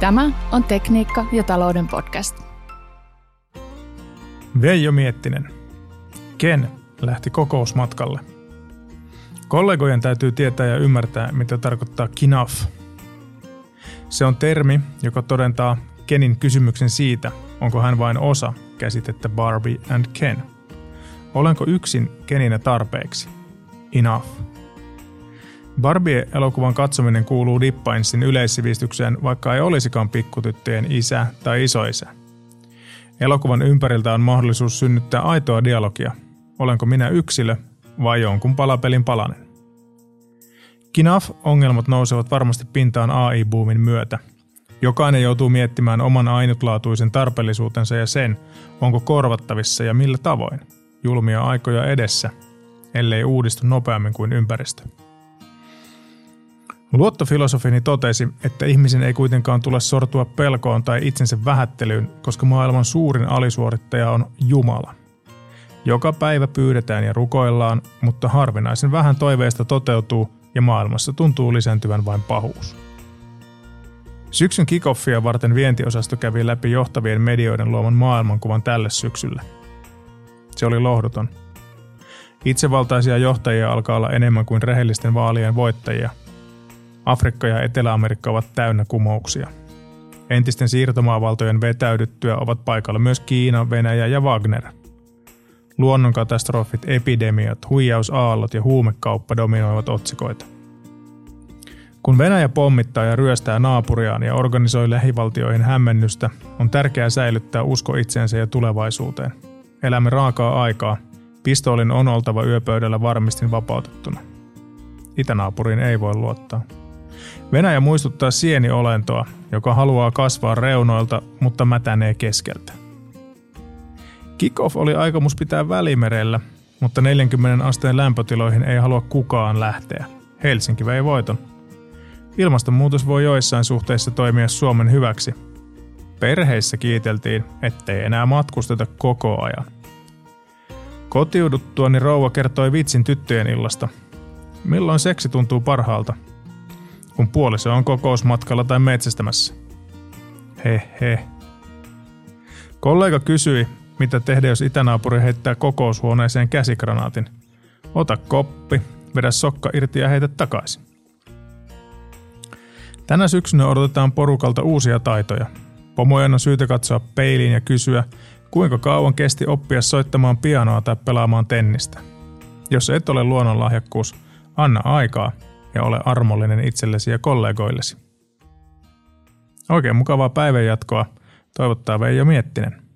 Tämä on Tekniikka ja talouden podcast. Veijo Miettinen. Ken lähti kokousmatkalle? Kollegojen täytyy tietää ja ymmärtää, mitä tarkoittaa kinaf. Se on termi, joka todentaa Kenin kysymyksen siitä, onko hän vain osa käsitettä Barbie and Ken. Olenko yksin Keninä tarpeeksi? Enough. Barbie-elokuvan katsominen kuuluu Dippainsin yleissivistykseen, vaikka ei olisikaan pikkutyttöjen isä tai isoisä. Elokuvan ympäriltä on mahdollisuus synnyttää aitoa dialogia. Olenko minä yksilö vai jonkun palapelin palanen? Kinaf-ongelmat nousevat varmasti pintaan AI-boomin myötä. Jokainen joutuu miettimään oman ainutlaatuisen tarpeellisuutensa ja sen, onko korvattavissa ja millä tavoin. Julmia aikoja edessä, ellei uudistu nopeammin kuin ympäristö. Luottofilosofini totesi, että ihmisen ei kuitenkaan tule sortua pelkoon tai itsensä vähättelyyn, koska maailman suurin alisuorittaja on Jumala. Joka päivä pyydetään ja rukoillaan, mutta harvinaisen vähän toiveista toteutuu ja maailmassa tuntuu lisääntyvän vain pahuus. Syksyn kickoffia varten vientiosasto kävi läpi johtavien medioiden luoman maailmankuvan tälle syksylle. Se oli lohduton. Itsevaltaisia johtajia alkaa olla enemmän kuin rehellisten vaalien voittajia – Afrikka ja Etelä-Amerikka ovat täynnä kumouksia. Entisten siirtomaavaltojen vetäydyttyä ovat paikalla myös Kiina, Venäjä ja Wagner. Luonnonkatastrofit, epidemiat, huijausaallot ja huumekauppa dominoivat otsikoita. Kun Venäjä pommittaa ja ryöstää naapuriaan ja organisoi lähivaltioihin hämmennystä, on tärkeää säilyttää usko itseensä ja tulevaisuuteen. Elämme raakaa aikaa. Pistoolin on oltava yöpöydällä varmistin vapautettuna. Itänaapuriin ei voi luottaa. Venäjä muistuttaa sieniolentoa, joka haluaa kasvaa reunoilta, mutta mätänee keskeltä. Kickoff oli aikomus pitää välimerellä, mutta 40 asteen lämpötiloihin ei halua kukaan lähteä. Helsinki vei voiton. Ilmastonmuutos voi joissain suhteissa toimia Suomen hyväksi. Perheissä kiiteltiin, ettei enää matkusteta koko ajan. Kotiuduttuani rouva kertoi vitsin tyttöjen illasta. Milloin seksi tuntuu parhaalta – kun puoliso on kokousmatkalla tai metsästämässä. He he. Kollega kysyi, mitä tehdä, jos itänaapuri heittää kokoushuoneeseen käsikranaatin. Ota koppi, vedä sokka irti ja heitä takaisin. Tänä syksynä odotetaan porukalta uusia taitoja. Pomojen on syytä katsoa peiliin ja kysyä, kuinka kauan kesti oppia soittamaan pianoa tai pelaamaan tennistä. Jos et ole luonnonlahjakkuus, anna aikaa ja ole armollinen itsellesi ja kollegoillesi. Oikein mukavaa päivänjatkoa, toivottaa Veijo Miettinen.